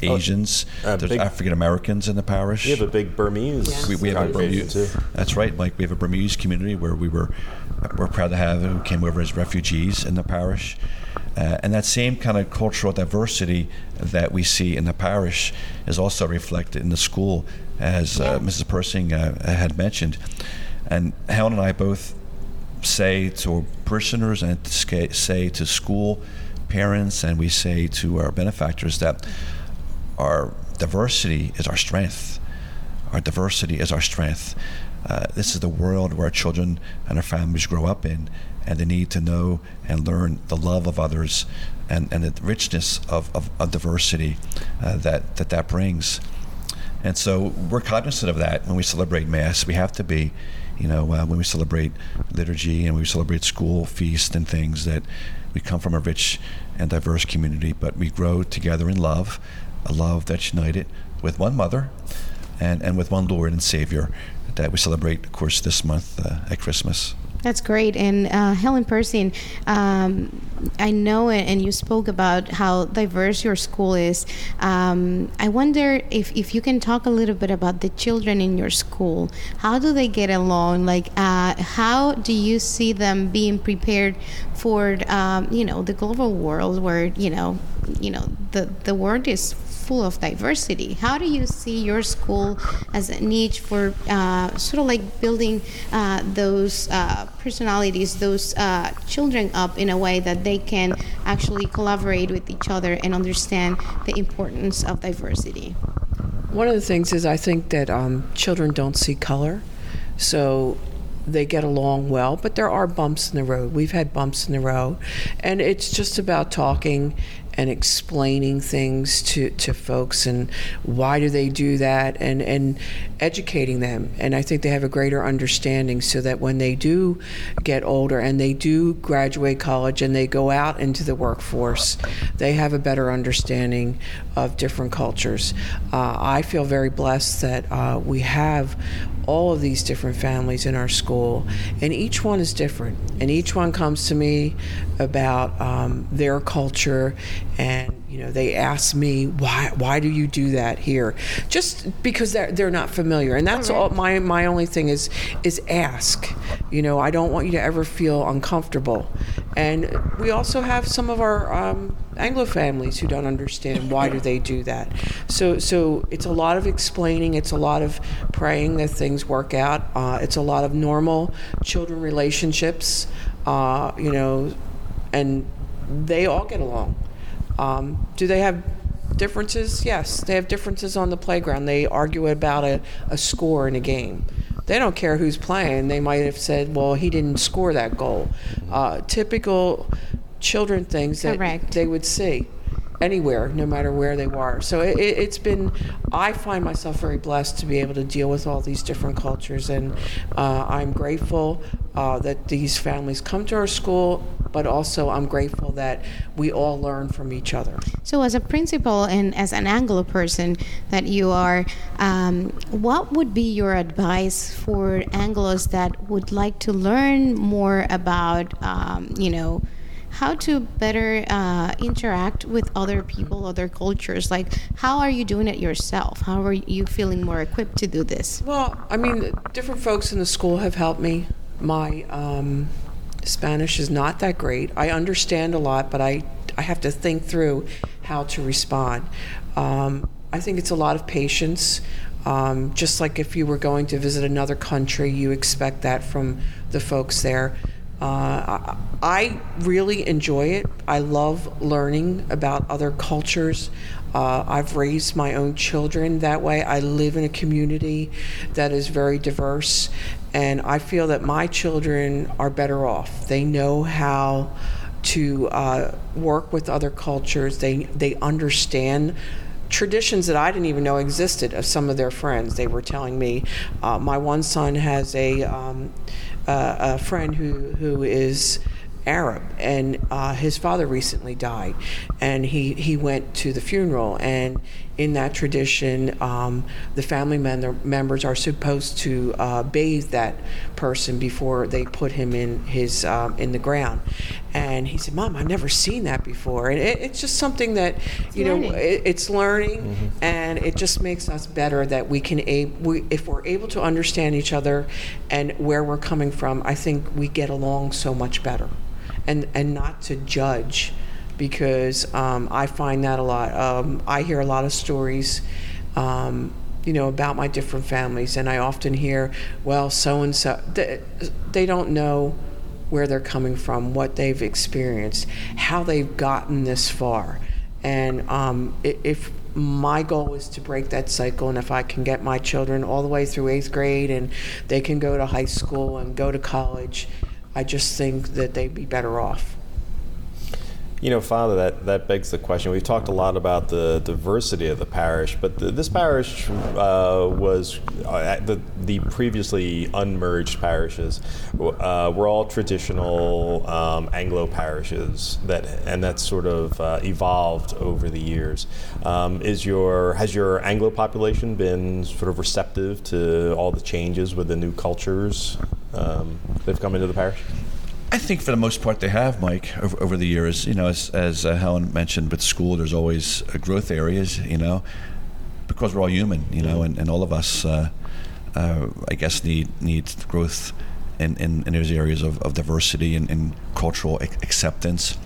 Asians. Uh, There's African Americans in the parish. We have a big Burmese. Yes. We, we have a Burmese. Too. That's right, Mike. We have a Burmese community where we were we're proud to have who came over as refugees in the parish. Uh, and that same kind of cultural diversity that we see in the parish is also reflected in the school, as uh, Mrs. Persing uh, had mentioned. And Helen and I both say to parishioners and say to school parents, and we say to our benefactors that our diversity is our strength. Our diversity is our strength. Uh, this is the world where our children and our families grow up in, and they need to know and learn the love of others and, and the richness of, of, of diversity uh, that, that that brings. And so we're cognizant of that when we celebrate Mass. We have to be, you know, uh, when we celebrate liturgy and we celebrate school feast and things that we come from a rich and diverse community, but we grow together in love a love that's united with one mother and, and with one Lord and Savior that we celebrate, of course, this month uh, at Christmas. That's great. And uh, Helen Persing, um, I know and you spoke about how diverse your school is. Um, I wonder if, if you can talk a little bit about the children in your school. How do they get along? Like, uh, how do you see them being prepared for, um, you know, the global world where, you know, you know, the, the world is full of diversity. How do you see your school as a niche for uh, sort of like building uh, those uh, personalities, those uh, children up in a way that they can actually collaborate with each other and understand the importance of diversity? One of the things is I think that um, children don't see color. So they get along well, but there are bumps in the road. We've had bumps in the road, and it's just about talking and explaining things to, to folks and why do they do that and, and educating them. And I think they have a greater understanding so that when they do get older and they do graduate college and they go out into the workforce, they have a better understanding of different cultures. Uh, I feel very blessed that uh, we have all of these different families in our school, and each one is different. And each one comes to me about um, their culture, and you know they ask me why why do you do that here? Just because they're they're not familiar, and that's all. My my only thing is is ask. You know, I don't want you to ever feel uncomfortable. And we also have some of our um, Anglo families who don't understand why do they do that. So so it's a lot of explaining. It's a lot of praying that things work out. Uh, it's a lot of normal children relationships. Uh, you know, and they all get along. Um, do they have differences? Yes, they have differences on the playground. They argue about a, a score in a game. They don't care who's playing. They might have said, well, he didn't score that goal. Uh, typical children things that Correct. they would see anywhere, no matter where they were. So it, it's been, I find myself very blessed to be able to deal with all these different cultures, and uh, I'm grateful uh, that these families come to our school, but also I'm grateful that we all learn from each other. So, as a principal and as an Anglo person that you are, um, what would be your advice for Anglos that would like to learn more about, um, you know, how to better uh, interact with other people, other cultures. Like, how are you doing it yourself? How are you feeling more equipped to do this? Well, I mean, different folks in the school have helped me. My um, Spanish is not that great. I understand a lot, but I, I have to think through how to respond. Um, I think it's a lot of patience. Um, just like if you were going to visit another country, you expect that from the folks there. Uh, I, really enjoy it. I love learning about other cultures. Uh, I've raised my own children that way. I live in a community that is very diverse, and I feel that my children are better off. They know how to uh, work with other cultures. They they understand traditions that I didn't even know existed of some of their friends. They were telling me. Uh, my one son has a um, uh, a friend who who is Arab, and uh, his father recently died, and he he went to the funeral, and in that tradition, um, the family member, members are supposed to uh, bathe that person before they put him in his um, in the ground, and he said, "Mom, I've never seen that before," and it, it's just something that you know it, it's learning, and it just makes us better that we can a- we, if we're able to understand each other and where we're coming from. I think we get along so much better. And and not to judge because um, I find that a lot. Um, I hear a lot of stories. Um, you know about my different families, and I often hear, "Well, so and so," they don't know where they're coming from, what they've experienced, how they've gotten this far, and um, if my goal is to break that cycle, and if I can get my children all the way through eighth grade, and they can go to high school and go to college, I just think that they'd be better off. You know, Father, that, that begs the question. We've talked a lot about the diversity of the parish, but the, this parish uh, was uh, the, the previously unmerged parishes uh, were all traditional um, Anglo parishes that, and that sort of uh, evolved over the years. Um, is your has your Anglo population been sort of receptive to all the changes with the new cultures um, that've come into the parish? I think for the most part they have, Mike, over, over the years. You know, as, as uh, Helen mentioned, with school, there's always uh, growth areas, you know, because we're all human, you know, and, and all of us, uh, uh, I guess, need need growth in, in, in those areas of, of diversity and, and cultural ac- acceptance.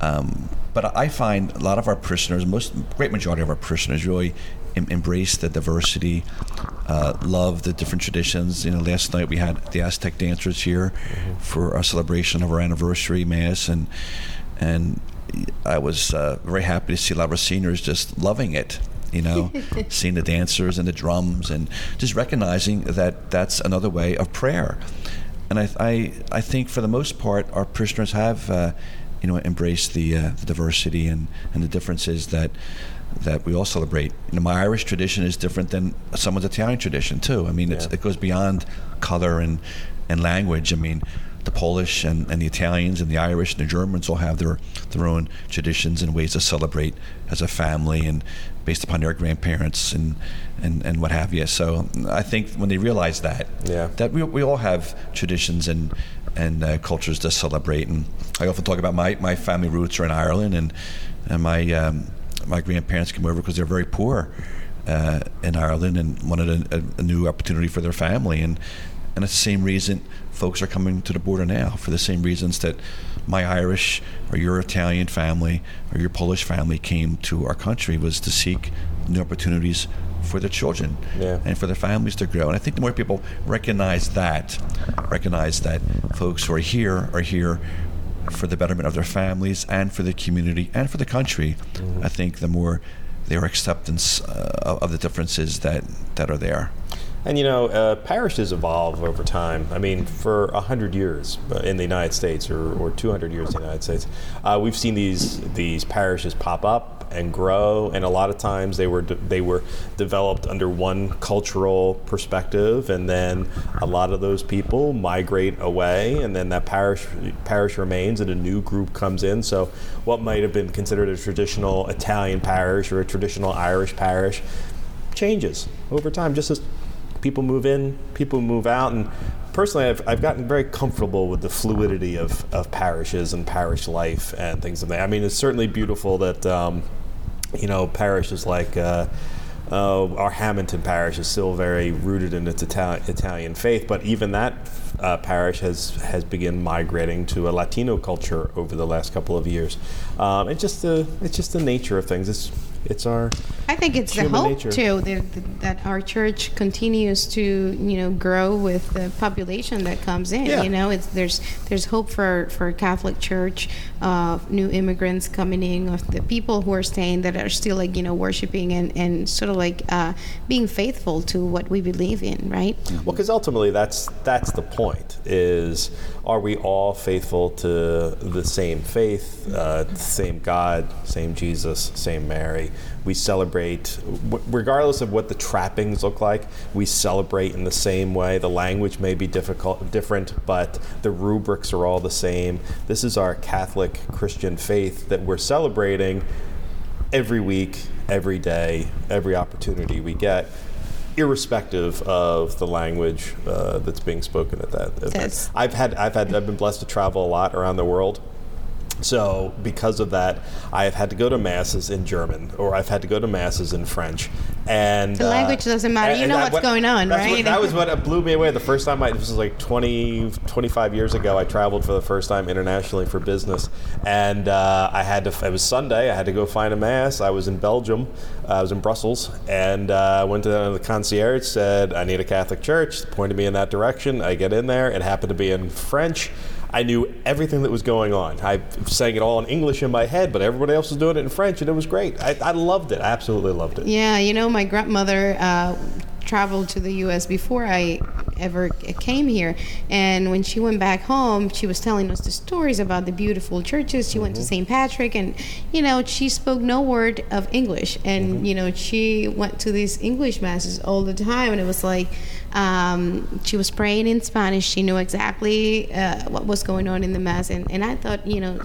Um, but I find a lot of our prisoners, most great majority of our prisoners, really em- embrace the diversity, uh, love the different traditions. You know, last night we had the Aztec dancers here for our celebration of our anniversary mass, and and I was uh, very happy to see a lot of our seniors just loving it. You know, [laughs] seeing the dancers and the drums, and just recognizing that that's another way of prayer. And I, I, I think for the most part, our parishioners have, uh, you know, embraced the, uh, the diversity and, and the differences that that we all celebrate. You know, my Irish tradition is different than someone's Italian tradition too. I mean, it's, Yeah. it goes beyond color and, and language. I mean, the Polish and, and the Italians and the Irish and the Germans all have their their own traditions and ways to celebrate as a family and based upon their grandparents and, and, and what have you. So I think when they realize that, Yeah. that we, we all have traditions and and uh, cultures to celebrate. And I often talk about my, my family roots are in Ireland, and and my um, my grandparents came over because they're very poor uh, in Ireland and wanted a, a, new opportunity for their family. And and it's the same reason folks are coming to the border now for the same reasons that my Irish or your Italian family or your Polish family came to our country was to seek new opportunities for their children Yeah. and for their families to grow. And I think the more people recognize that, recognize that folks who are here are here for the betterment of their families and for the community and for the country, I think the more their acceptance uh, of the differences that, that are there. And you know, uh, parishes evolve over time. I mean, for hundred years uh, in the United States, or, or two hundred years in the United States, uh, we've seen these these parishes pop up and grow. And a lot of times, they were de- they were developed under one cultural perspective, and then a lot of those people migrate away, and then that parish parish remains, and a new group comes in. So, what might have been considered a traditional Italian parish or a traditional Irish parish changes over time, just as people move in, people move out, and personally, I've, I've gotten very comfortable with the fluidity of, of parishes and parish life and things of that. I mean, it's certainly beautiful that, um, you know, parishes like. Uh, uh, our Hamilton parish is still very rooted in its Itali- Italian faith, but even that uh, parish has has begun migrating to a Latino culture over the last couple of years. Um, it's just the it's just the nature of things. It's it's our I think it's the hope nature. too that, that our church continues to you know grow with the population that comes in. Yeah. You know, it's there's there's hope for for Catholic Church, uh, new immigrants coming in, of the people who are staying that are still like you know worshiping and and sort of like uh, being faithful to what we believe in, right? Well, because ultimately that's that's the point: is are we all faithful to the same faith, uh, same God, same Jesus, same Mary? We celebrate, w- regardless of what the trappings look like. We celebrate in the same way. The language may be difficult, different, but the rubrics are all the same. This is our Catholic Christian faith that we're celebrating every week, every day, every opportunity we get, irrespective of the language uh, that's being spoken at that event. I've had, I've had, I've been blessed to travel a lot around the world. So, because of that, I have had to go to masses in German, or I've had to go to masses in French, and The language doesn't matter. You know what's going on, that's what- right? that was [laughs] what blew me away. The first time I, this was like 20, 25 years ago, I traveled for the first time internationally for business. And uh, I had to, it was Sunday, I had to go find a mass. I was in Belgium, uh, I was in Brussels, and uh, went to the concierge, said, I need a Catholic church, pointed me in that direction. I get in there, it happened to be in French. I knew everything that was going on. I sang it all in English in my head, but everybody else was doing it in French, and it was great. I, I loved it. I absolutely loved it. Yeah, you know, my grandmother uh, traveled to the U.S. before I ever came here, and when she went back home, she was telling us the stories about the beautiful churches. She went to St. Patrick, and you know, she spoke no word of English, and you know, she went to these English masses all the time, and it was like. Um, she was praying in Spanish. She knew exactly uh, what was going on in the mass, and, and I thought, you know,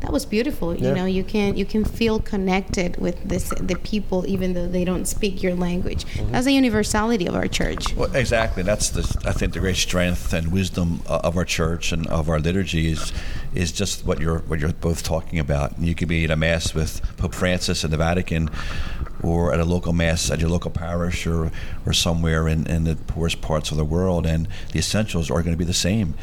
that was beautiful. You Yeah. know, you can you can feel connected with this the people even though they don't speak your language. That's the universality of our church. Well, exactly. That's the I think the great strength and wisdom of our church and of our liturgy is is just what you're what you're both talking about. You could be at a mass with Pope Francis in the Vatican, or at a local mass at your local parish, or or somewhere in, in the poorest parts of the world, and the essentials are going to be the same,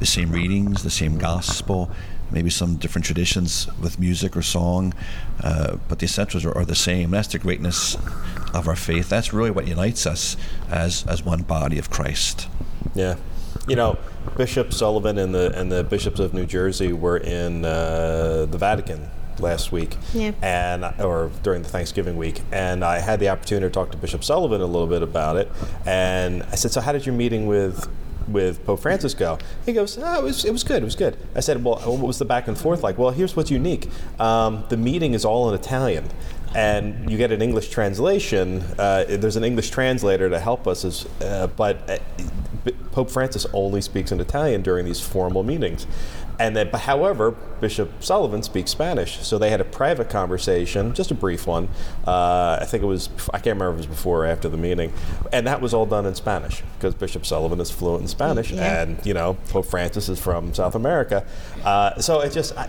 the same readings, the same gospel. Maybe some different traditions with music or song, uh, but the essentials are, are the same. That's the greatness of our faith. That's really what unites us as as one body of Christ. Yeah, you know, Bishop Sullivan and the and the bishops of New Jersey were in uh, the Vatican last week, Yeah. and or during the Thanksgiving week, and I had the opportunity to talk to Bishop Sullivan a little bit about it, and I said, "So, how did your meeting with?" With Pope Francis go, he goes, oh, it was it was good, it was good. I said, well, what was the back and forth like? Well, here's what's unique: um, the meeting is all in Italian, and you get an English translation. Uh, there's an English translator to help us, as, uh, but uh, Pope Francis only speaks in Italian during these formal meetings. And then, but however, Bishop Sullivan speaks Spanish, so they had a private conversation, just a brief one. Uh, I think it was, I can't remember if it was before or after the meeting, and that was all done in Spanish because Bishop Sullivan is fluent in Spanish, Yeah. and you know Pope Francis is from South America, uh, so it just. I,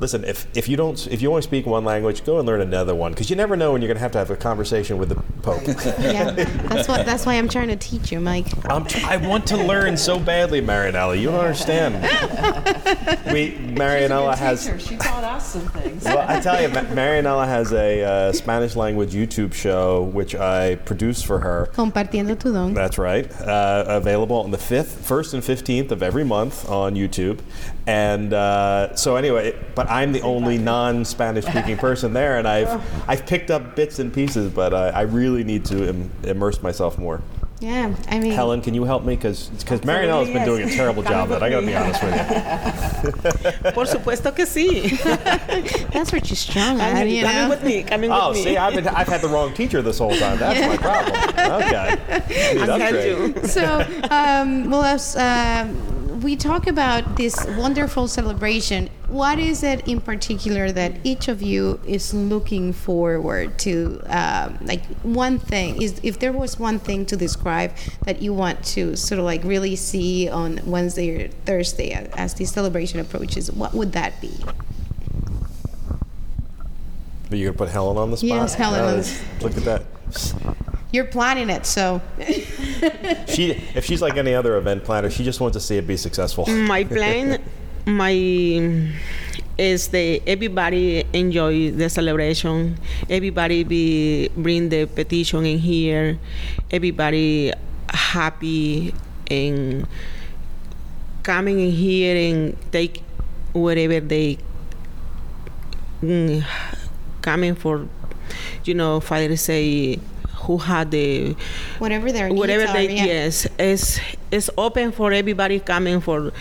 Listen, if, if you don't if you only speak one language, go and learn another one because you never know when you're going to have to have a conversation with the Pope. [laughs] Yeah, that's what that's why I'm trying to teach you, Mike. I'm tr- I want to learn so badly, Marianela. You don't understand. [laughs] We Marianela has. She taught us some things. Well, I tell you, Ma- Marianela has a uh, Spanish language YouTube show which I produce for her. Compartiendo tu don. That's right. Uh, available on the fifth, first and fifteenth of every month on YouTube. And uh, so anyway, but I'm the only non-Spanish speaking [laughs] person there, and I've I've picked up bits and pieces, but uh, I really need to Im- immerse myself more. Yeah, I mean, Helen, can you help me? Because because Marianela's been doing a terrible job. That I got to be honest with you. [laughs] Por supuesto que sí. [laughs] that's what you're strong at, Coming you coming know. with me. Coming Oh, with me. see, I've been I've had the wrong teacher this whole time. That's my problem. Okay, Need I to had upgrade. you. so, um, well, as, um, we talk about this wonderful celebration. What is it in particular that each of you is looking forward to? Um, like one thing is, if there was one thing to describe that you want to sort of like really see on Wednesday or Thursday as the celebration approaches, what would that be? But you're gonna put Helen on the spot. Yes, Helen Uh, Look at that. You're planning it, so. [laughs] She, if she's like any other event planner, she just wants to see it be successful. my plan my is the everybody enjoy the celebration. Everybody be bring the petition in here. Everybody happy and coming in here and take whatever they mm, coming for you know father say who had the whatever their needs whatever are, they yeah. yes it's it's open for everybody coming for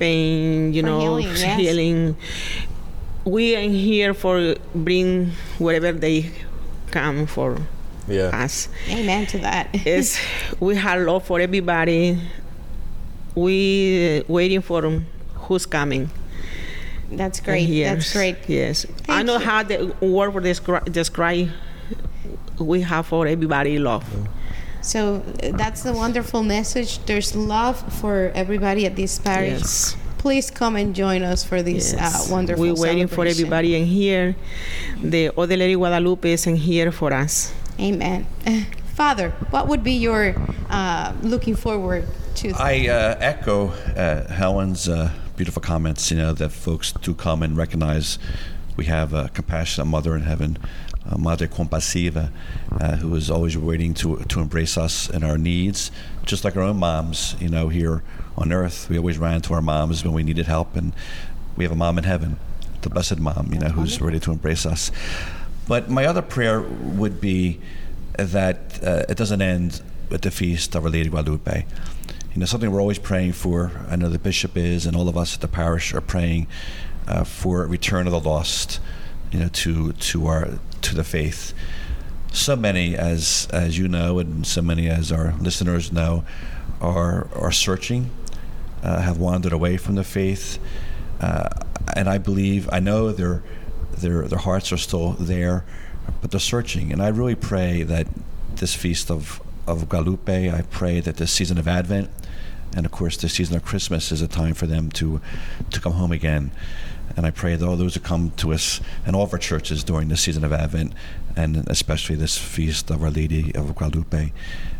pain you For know healing, [laughs] yes. healing. we are here for bring whatever they come for Yeah. us Amen to that. [laughs] it's we have love for everybody we waiting for who's coming That's great. Yes, That's great. yes i know you. how the word for describe, describe we have for everybody love So uh, that's the wonderful message. There's love for everybody at this parish. Yes. Please come and join us for this Yes. uh, wonderful We're waiting for everybody in here. The Other Lady Guadalupe is in here for us. Amen. [laughs] Father, what would be your uh, looking forward to? I uh, echo uh, Helen's uh, beautiful comments. You know that folks do come and recognize we have a compassionate mother in heaven, a Madre Compasiva, uh, who is always waiting to to embrace us and our needs, just like our own moms. You know, here on earth, we always ran to our moms when we needed help, and we have a mom in heaven, the blessed mom. You know, who's ready to embrace us. But my other prayer would be that uh, it doesn't end with the feast of Our Lady Guadalupe. You know, something we're always praying for. I know the bishop is, and all of us at the parish are praying uh, for return of the lost. You know, to to our to the faith. So many, as as you know, and so many as our listeners know, are are searching, uh, have wandered away from the faith, uh, and I believe I know their their their hearts are still there, but they're searching. And I really pray that this feast of of Guadalupe, I pray that this season of Advent, and of course this season of Christmas, is a time for them to to come home again. And I pray that all those who come to us and all of our churches during this season of Advent, and especially this feast of Our Lady of Guadalupe,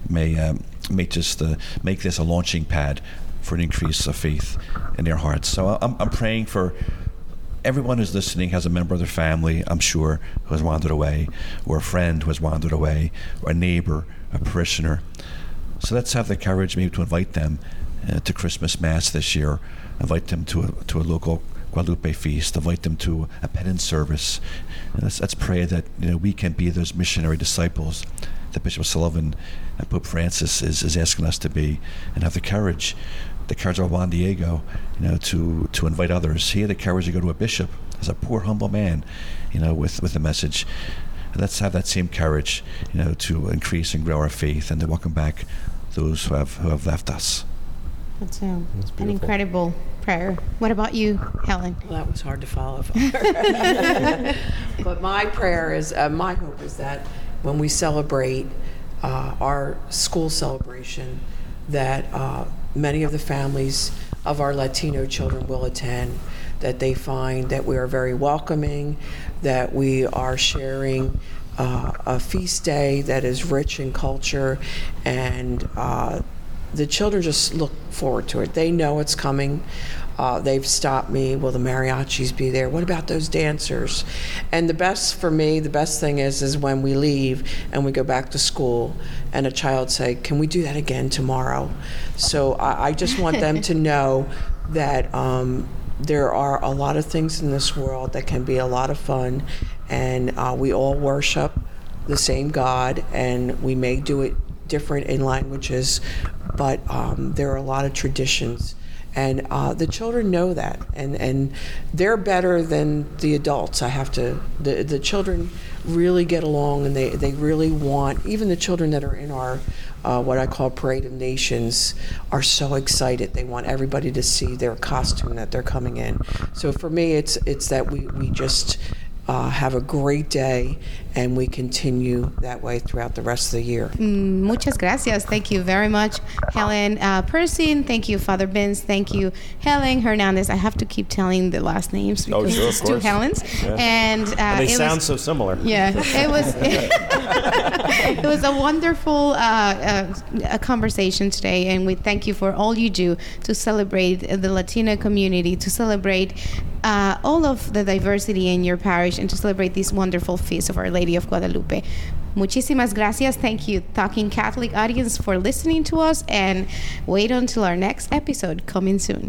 may um, may just uh, make this a launching pad for an increase of faith in their hearts. So I'm, I'm praying for everyone who's listening has a member of their family, I'm sure, who has wandered away, or a friend who has wandered away, or a neighbor, a parishioner. So let's have the courage maybe to invite them uh, to Christmas Mass this year, invite them to a, to a local Guadalupe feast, invite them to a penance service. Let's, let's pray that you know we can be those missionary disciples that Bishop Sullivan and Pope Francis is, is asking us to be, and have the courage, the courage of Juan Diego, you know, to to invite others. He had the courage to go to a bishop as a poor humble man, you know, with with a message. And let's have that same courage, you know, to increase and grow our faith and to welcome back those who have who have left us. That's uh, an beautiful. incredible prayer. What about you, Helen? Well, that was hard to follow. [laughs] [laughs] but my prayer is, uh, my hope is that when we celebrate uh, our school celebration, that uh, many of the families of our Latino children will attend, that they find that we are very welcoming, that we are sharing uh, a feast day that is rich in culture, and uh, the children just look forward to it. They know it's coming. Uh, they've stopped me. Will the mariachis be there? What about those dancers? And the best for me, the best thing is, is when we leave and we go back to school, and a child say, "Can we do that again tomorrow?" So I, I just want them to [laughs] know that um, there are a lot of things in this world that can be a lot of fun, and uh, we all worship the same God, and we may do it different in languages, but um, there are a lot of traditions and uh, the children know that, and and they're better than the adults. I have to. The the children really get along, and they they really want. Even the children that are in our uh, what I call Parade of Nations are so excited. They want everybody to see their costume that they're coming in. So for me, it's it's that we we just uh, have a great day and we continue that way throughout the rest of the year. Mm, muchas gracias. Thank you very much, Helen uh, Persin. Thank you, Father Benz. Thank you, Helen Hernandez. I have to keep telling the last names Oh, because sure, of it's two course. Helens. And, uh, And they it sound was, so similar. Yeah, it was. [laughs] it was a wonderful uh, uh, a conversation today, and we thank you for all you do to celebrate the Latina community, to celebrate uh, all of the diversity in your parish, and to celebrate this wonderful feast of Our Lady of Guadalupe. Muchísimas gracias. Thank you, Talking Catholic audience, for listening to us, and wait until our next episode coming soon.